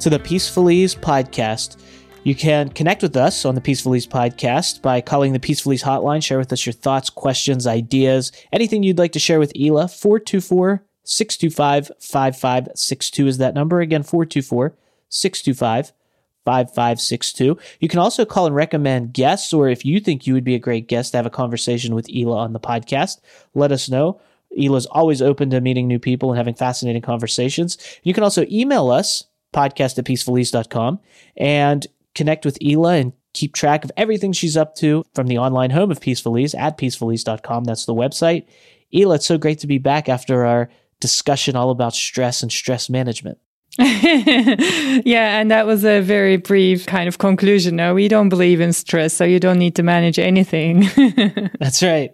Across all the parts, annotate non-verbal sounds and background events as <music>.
to the Peaceful Ease podcast. You can connect with us on the Peaceful Ease podcast by calling the Peaceful Ease hotline. Share with us your thoughts, questions, ideas, anything you'd like to share with Ela. 424 625 5562 is that number. Again, 424 625 5562. You can also call and recommend guests, or if you think you would be a great guest to have a conversation with Ela on the podcast, let us know. Ela's always open to meeting new people and having fascinating conversations. You can also email us, podcast at peacefulease.com, and connect with Ela and keep track of everything she's up to from the online home of Peaceful Ease at peacefulease.com. That's the website. Ela, it's so great to be back after our discussion all about stress and stress management. <laughs> yeah, and that was a very brief kind of conclusion. No, we don't believe in stress, so you don't need to manage anything. <laughs> That's right.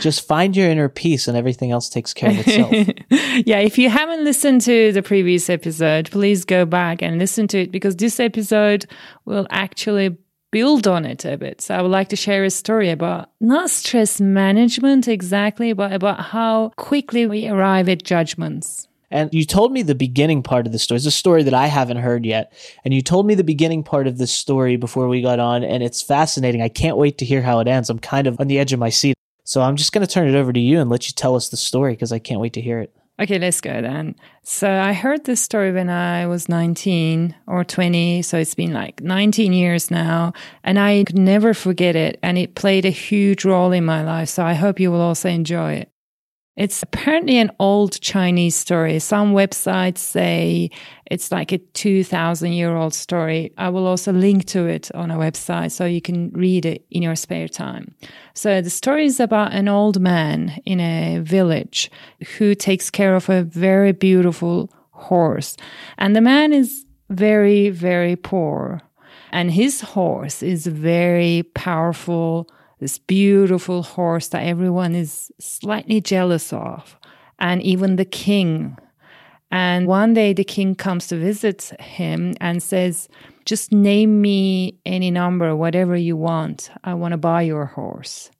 Just find your inner peace and everything else takes care of itself. <laughs> yeah, if you haven't listened to the previous episode, please go back and listen to it because this episode will actually build on it a bit. So I would like to share a story about not stress management exactly, but about how quickly we arrive at judgments. And you told me the beginning part of the story. It's a story that I haven't heard yet. And you told me the beginning part of this story before we got on, and it's fascinating. I can't wait to hear how it ends. I'm kind of on the edge of my seat. So I'm just going to turn it over to you and let you tell us the story because I can't wait to hear it. Okay, let's go then. So I heard this story when I was 19 or 20. So it's been like 19 years now. And I could never forget it. And it played a huge role in my life. So I hope you will also enjoy it. It's apparently an old Chinese story. Some websites say it's like a 2000 year old story. I will also link to it on a website so you can read it in your spare time. So the story is about an old man in a village who takes care of a very beautiful horse. And the man is very, very poor. And his horse is very powerful this beautiful horse that everyone is slightly jealous of, and even the king. And one day the king comes to visit him and says, Just name me any number, whatever you want. I want to buy your horse.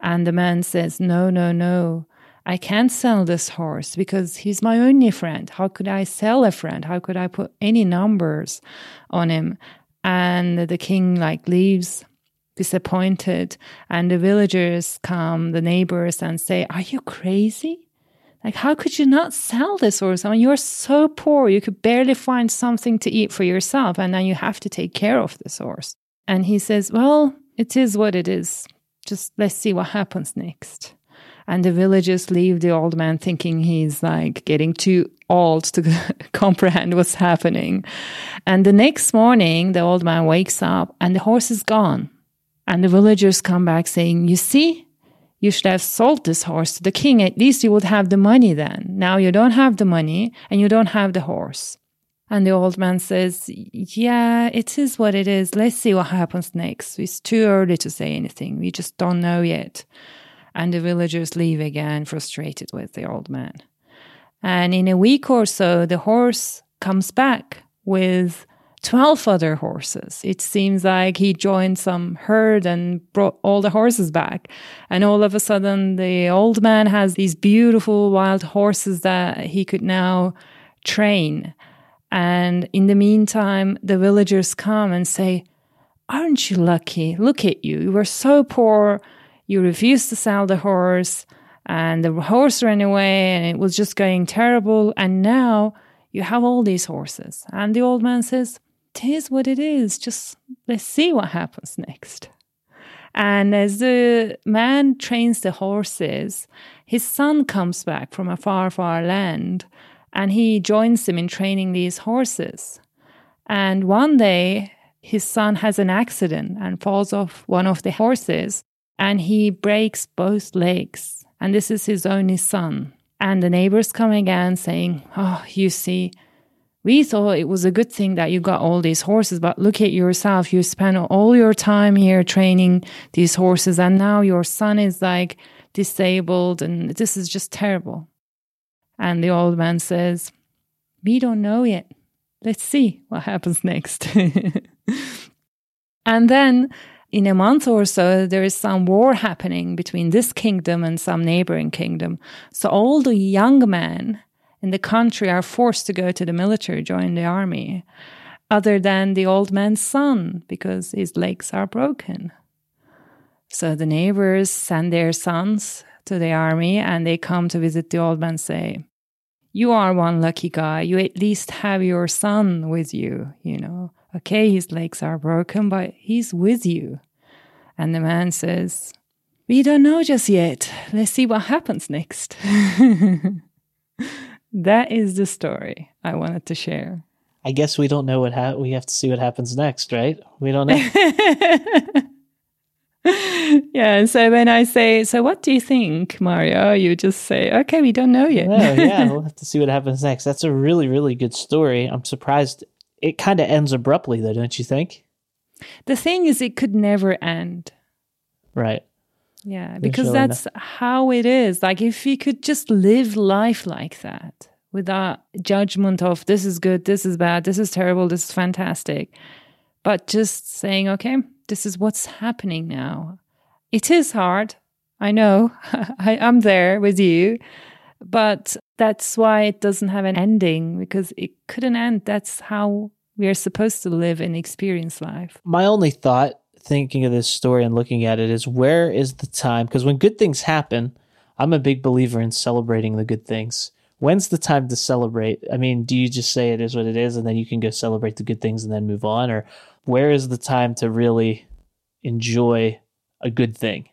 And the man says, No, no, no. I can't sell this horse because he's my only friend. How could I sell a friend? How could I put any numbers on him? And the king like leaves disappointed. And the villagers come, the neighbors, and say, Are you crazy? Like, how could you not sell this horse? I mean, you're so poor, you could barely find something to eat for yourself, and then you have to take care of this horse. And he says, Well, it is what it is. Just let's see what happens next. And the villagers leave the old man thinking he's like getting too old to <laughs> comprehend what's happening. And the next morning, the old man wakes up and the horse is gone. And the villagers come back saying, You see, you should have sold this horse to the king. At least you would have the money then. Now you don't have the money and you don't have the horse. And the old man says, Yeah, it is what it is. Let's see what happens next. It's too early to say anything. We just don't know yet. And the villagers leave again, frustrated with the old man. And in a week or so, the horse comes back with 12 other horses. It seems like he joined some herd and brought all the horses back. And all of a sudden, the old man has these beautiful wild horses that he could now train. And in the meantime, the villagers come and say, Aren't you lucky? Look at you. You were so poor. You refused to sell the horse, and the horse ran away, and it was just going terrible. And now you have all these horses. And the old man says, it is what it is. Just let's see what happens next. And as the man trains the horses, his son comes back from a far, far land and he joins him in training these horses. And one day, his son has an accident and falls off one of the horses and he breaks both legs. And this is his only son. And the neighbors come again saying, Oh, you see, we thought it was a good thing that you got all these horses, but look at yourself. You spent all your time here training these horses, and now your son is like disabled, and this is just terrible. And the old man says, We don't know yet. Let's see what happens next. <laughs> and then in a month or so, there is some war happening between this kingdom and some neighboring kingdom. So all the young men in the country are forced to go to the military, join the army, other than the old man's son, because his legs are broken. So the neighbors send their sons to the army and they come to visit the old man say, You are one lucky guy. You at least have your son with you, you know. Okay, his legs are broken, but he's with you. And the man says, We don't know just yet. Let's see what happens next. <laughs> that is the story I wanted to share. I guess we don't know what ha- we have to see what happens next, right? We don't know. <laughs> yeah. So when I say, so what do you think, Mario? You just say, okay, we don't know yet. oh, yeah. <laughs> We'll have to see what happens next. That's a really, really good story. I'm surprised it kind of ends abruptly, though, don't you think? The thing is, it could never end. Right. Yeah, because that's how it is. Like, if you could just live life like that without judgment of this is good, this is bad, this is terrible, this is fantastic, but just saying, okay, this is what's happening now. It is hard. I know. <laughs> I, I'm there with you. But that's why it doesn't have an ending because it couldn't end. That's how we are supposed to live and experience life. My only thought thinking of this story and looking at it is where is the time? Because when good things happen, I'm a big believer in celebrating the good things. When's the time to celebrate? I mean, do you just say it is what it is and then you can go celebrate the good things and then move on? Or where is the time to really enjoy a good thing?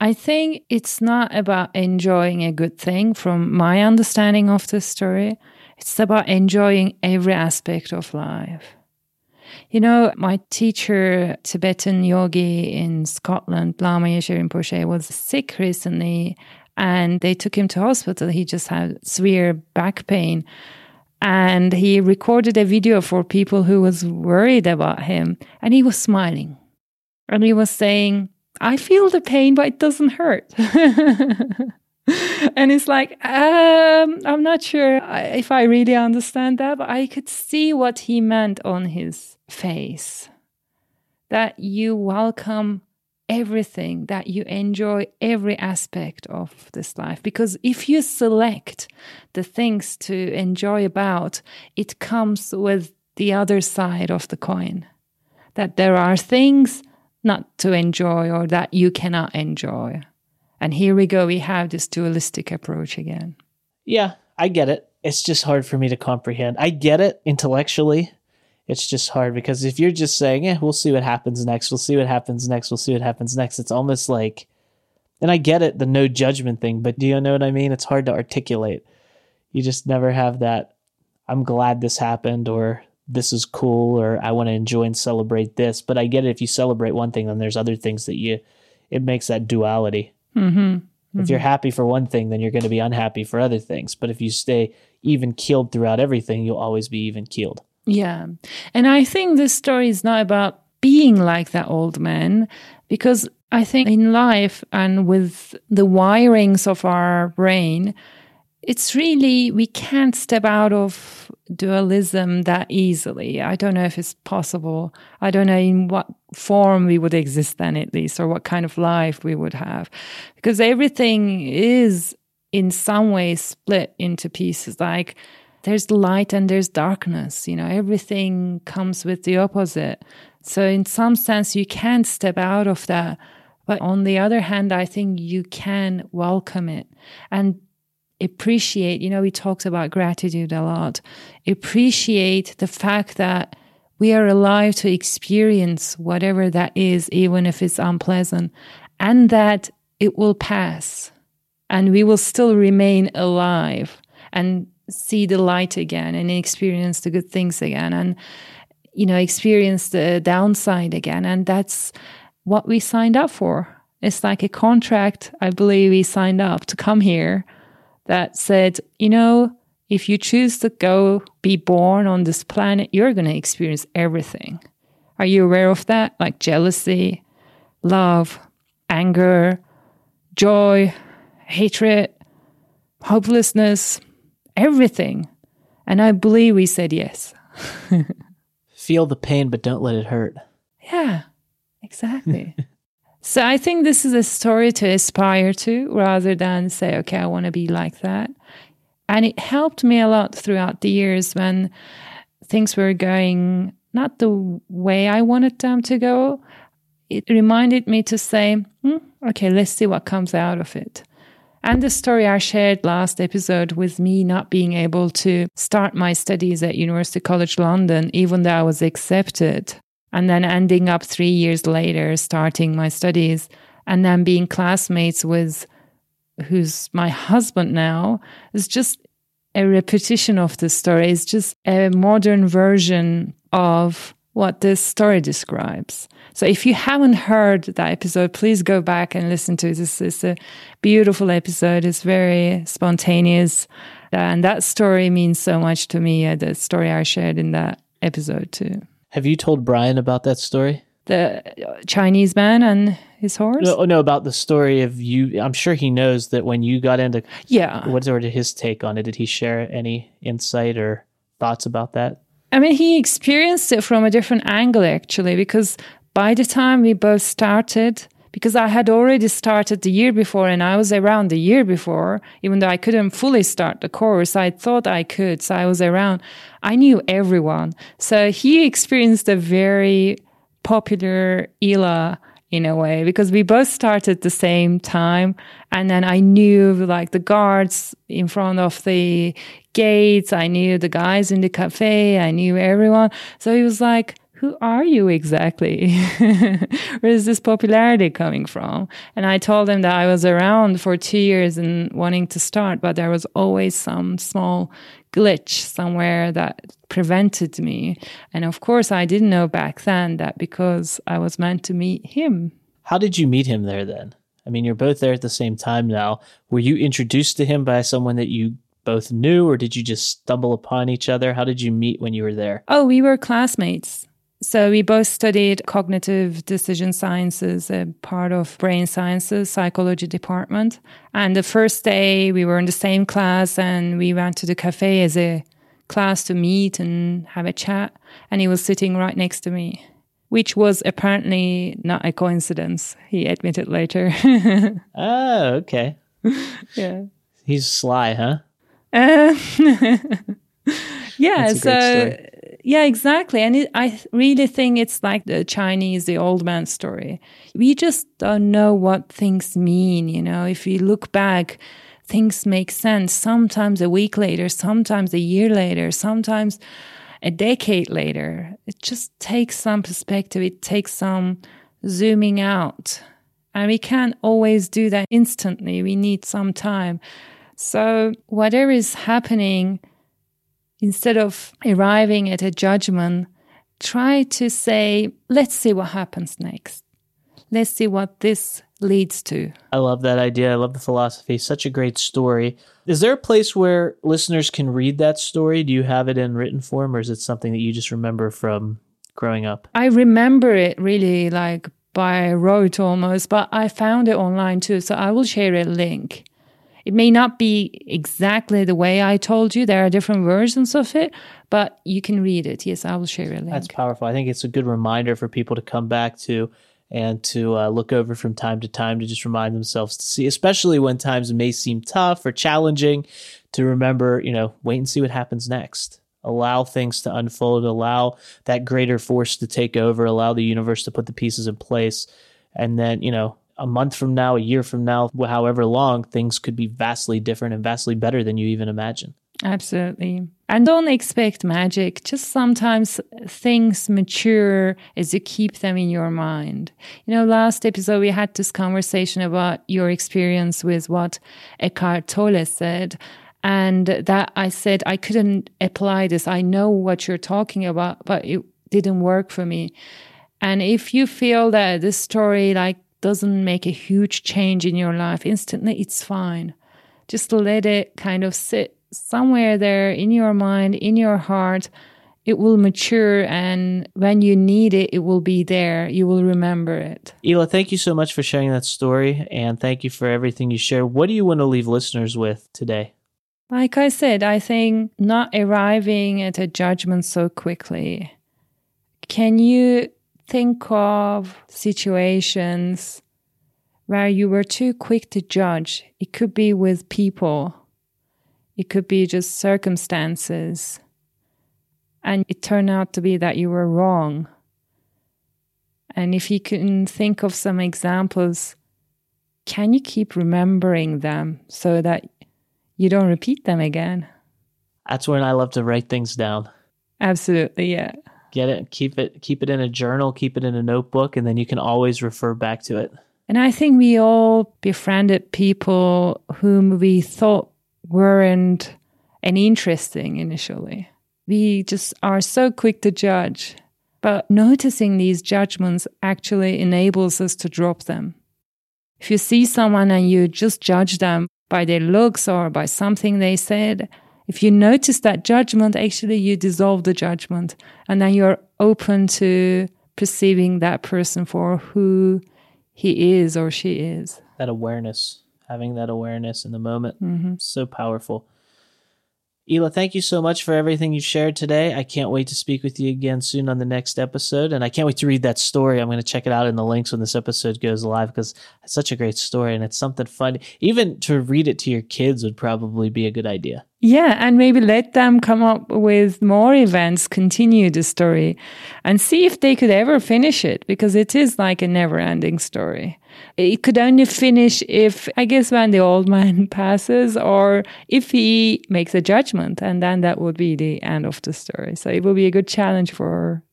I think it's not about enjoying a good thing from my understanding of the story. It's about enjoying every aspect of life. You know, my teacher, Tibetan yogi in Scotland, Lama Yeshe Rinpoche, was sick recently and they took him to hospital. He just had severe back pain. And he recorded a video for people who was worried about him and he was smiling. And he was saying, I feel the pain, but it doesn't hurt. <laughs> <laughs> and it's like, um, I'm not sure if I really understand that, but I could see what he meant on his face. That you welcome everything, that you enjoy every aspect of this life. Because if you select the things to enjoy about, it comes with the other side of the coin. That there are things not to enjoy or that you cannot enjoy. And here we go, we have this dualistic approach again. Yeah, I get it. It's just hard for me to comprehend. I get it intellectually. It's just hard because if you're just saying, yeah, we'll see what happens next, we'll see what happens next, we'll see what happens next, it's almost like, and I get it, the no judgment thing, but do you know what I mean? It's hard to articulate. You just never have that, I'm glad this happened, or this is cool or I want to enjoy and celebrate this. But I get it. If you celebrate one thing, then there's other things that you, it makes that duality. Mm-hmm. Mm-hmm. If you're happy for one thing, then you're going to be unhappy for other things. But if you stay even keeled throughout everything, you'll always be even keeled. Yeah. And I think this story is not about being like that old man because I think in life and with the wirings of our brain, it's really, we can't step out of dualism that easily. I don't know if it's possible. I don't know in what form we would exist then, at least, or what kind of life we would have. Because everything is in some way split into pieces. Like there's light and there's darkness, you know, everything comes with the opposite. So, in some sense, you can't step out of that. But on the other hand, I think you can welcome it. And appreciate, you know, we talked about gratitude a lot. Appreciate the fact that we are alive to experience whatever that is, even if it's unpleasant, and that it will pass and we will still remain alive and see the light again and experience the good things again and you know experience the downside again. And that's what we signed up for. It's like a contract i believe we signed up to come here that said you know if you choose to go be born on this planet you're going to experience everything are you aware of that like jealousy love anger joy hatred hopelessness everything. And I believe we said yes. <laughs> Feel the pain, but don't let it hurt. Yeah, exactly. <laughs> so I think this is a story to aspire to rather than say, okay, I want to be like that. And it helped me a lot throughout the years when things were going not the way I wanted them to go. It reminded me to say, hmm, okay, let's see what comes out of it. And the story I shared last episode with me not being able to start my studies at University College London, even though I was accepted, and then ending up three years later starting my studies, and then being classmates with who's my husband now, is just a repetition of the story. It's just a modern version of what this story describes. So if you haven't heard that episode, please go back and listen to it. This is a beautiful episode. It's very spontaneous. And that story means so much to me, the story I shared in that episode too. Have you told Brian about that story? The Chinese man and his horse? No, no, about the story of you. I'm sure he knows that when you got into. Yeah. What's sort of his take on it? Did he share any insight or thoughts about that? I mean, he experienced it from a different angle, actually, because by the time we both started, because I had already started the year before and I was around the year before, even though I couldn't fully start the course, I thought I could. So I was around. I knew everyone. So he experienced a very popular ELA in a way because we both started the same time and then i knew like the guards in front of the gates i knew the guys in the cafe i knew everyone so he was like who are you exactly? <laughs> Where is this popularity coming from? And I told him that I was around for two years and wanting to start, but there was always some small glitch somewhere that prevented me. And of course, I didn't know back then that because I was meant to meet him. How did you meet him there then? I mean, you're both there at the same time now. Were you introduced to him by someone that you both knew, or did you just stumble upon each other? How did you meet when you were there? Oh, we were classmates. So we both studied cognitive decision sciences, a part of brain sciences, psychology department. And the first day we were in the same class and we went to the cafe as a class to meet and have a chat. And he was sitting right next to me, which was apparently not a coincidence. He admitted later. <laughs> oh, okay. yeah. He's sly, huh? Uh, <laughs> yeah. So yeah, exactly. And it, I really think it's like the Chinese, the old man story. We just don't know what things mean. You know, if you look back, things make sense sometimes a week later, sometimes a year later, sometimes a decade later. It just takes some perspective, it takes some zooming out. And we can't always do that instantly. We need some time. So, whatever is happening, instead of arriving at a judgment, try to say, let's see what happens next. Let's see what this leads to. I love that idea. I love the philosophy. Such a great story. Is there a place where listeners can read that story? Do you have it in written form or is it something that you just remember from growing up? I remember it really like by rote almost, but I found it online too. So I will share a link. It may not be exactly the way I told you. There are different versions of it, but you can read it. Yes, I will share a link. That's powerful. I think it's a good reminder for people to come back to and to uh, look over from time to time to just remind themselves to see, especially when times may seem tough or challenging, to remember, you know, wait and see what happens next. Allow things to unfold, allow that greater force to take over, allow the universe to put the pieces in place. And then, you know, a month from now, a year from now, however long, things could be vastly different and vastly better than you even imagine. Absolutely. And don't expect magic. Just sometimes things mature as you keep them in your mind. You know, last episode we had this conversation about your experience with what Eckhart Tolle said. And that I said I couldn't apply this. I know what you're talking about, but it didn't work for me. And if you feel that this story like doesn't make a huge change in your life instantly, it's fine. Just let it kind of sit somewhere there in your mind, in your heart. It will mature, and when you need it, it will be there. You will remember it. Ela, thank you so much for sharing that story, and thank you for everything you share. What do you want to leave listeners with today? Like I said, I think not arriving at a judgment so quickly. Can you think of situations where you were too quick to judge? It could be with people, it could be just circumstances. And it turned out to be that you were wrong. And if you can think of some examples, can you keep remembering them so that you don't repeat them again? That's when I love to write things down. Absolutely, yeah. Get it, keep it, keep it in a journal, keep it in a notebook, and then you can always refer back to it. And I think we all befriended people whom we thought weren't any interesting initially. We just are so quick to judge, but noticing these judgments actually enables us to drop them. If you see someone and you just judge them by their looks or by something they said, if you notice that judgment, actually you dissolve the judgment and then you're open to perceiving that person for who he is or she is. That awareness, having that awareness in the moment, Mm-hmm. so powerful. Ela, thank you so much for everything you shared today. I can't wait to speak with you again soon on the next episode. And I can't wait to read that story. I'm going to check it out in the links when this episode goes live because it's such a great story and it's something fun. Even to read it to your kids would probably be a good idea. Yeah, and maybe let them come up with more events, continue the story, and see if they could ever finish it because it is like a never ending story. It could only finish if, I guess, when the old <laughs> man passes or if he makes a judgment, and then that would be the end of the story. So it will be a good challenge for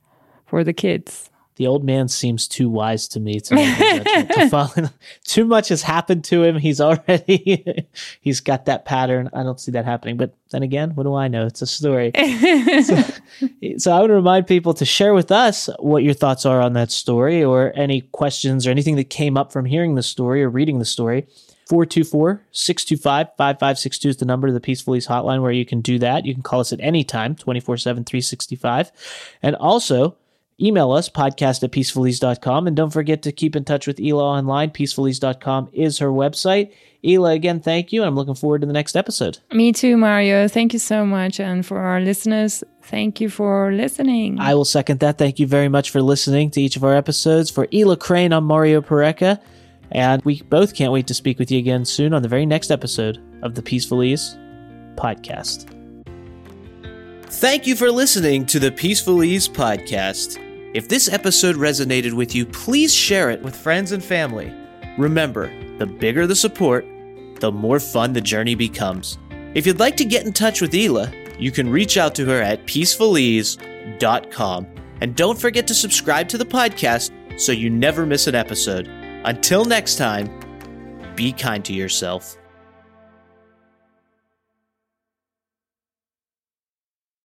for the kids. The old man seems too wise to me to, make a <laughs> judgment, to follow. Too much has happened to him. He's already <laughs> he's got that pattern. I don't see that happening. But then again, what do I know? It's a story. <laughs> so, so I would remind people to share with us what your thoughts are on that story or any questions or anything that came up from hearing the story or reading the story. 424-625-5562 is the number of the Peaceful Ease hotline where you can do that. You can call us at any time, 24-7, 365. And also, email us, podcast at peacefulease.com. And don't forget to keep in touch with Ela online. Peacefulease.com is her website. Ela, again, thank you. I'm looking forward to the next episode. Me too, Mario. Thank you so much. And for our listeners, thank you for listening. I will second that. Thank you very much for listening to each of our episodes. For Ela Crane, I'm Mario Pareca. And we both can't wait to speak with you again soon on the very next episode of the Peaceful Ease podcast. Thank you for listening to the Peaceful Ease podcast. If this episode resonated with you, please share it with friends and family. Remember, the bigger the support, the more fun the journey becomes. If you'd like to get in touch with Ela, you can reach out to her at peacefulease.com. And don't forget to subscribe to the podcast so you never miss an episode. Until next time, be kind to yourself.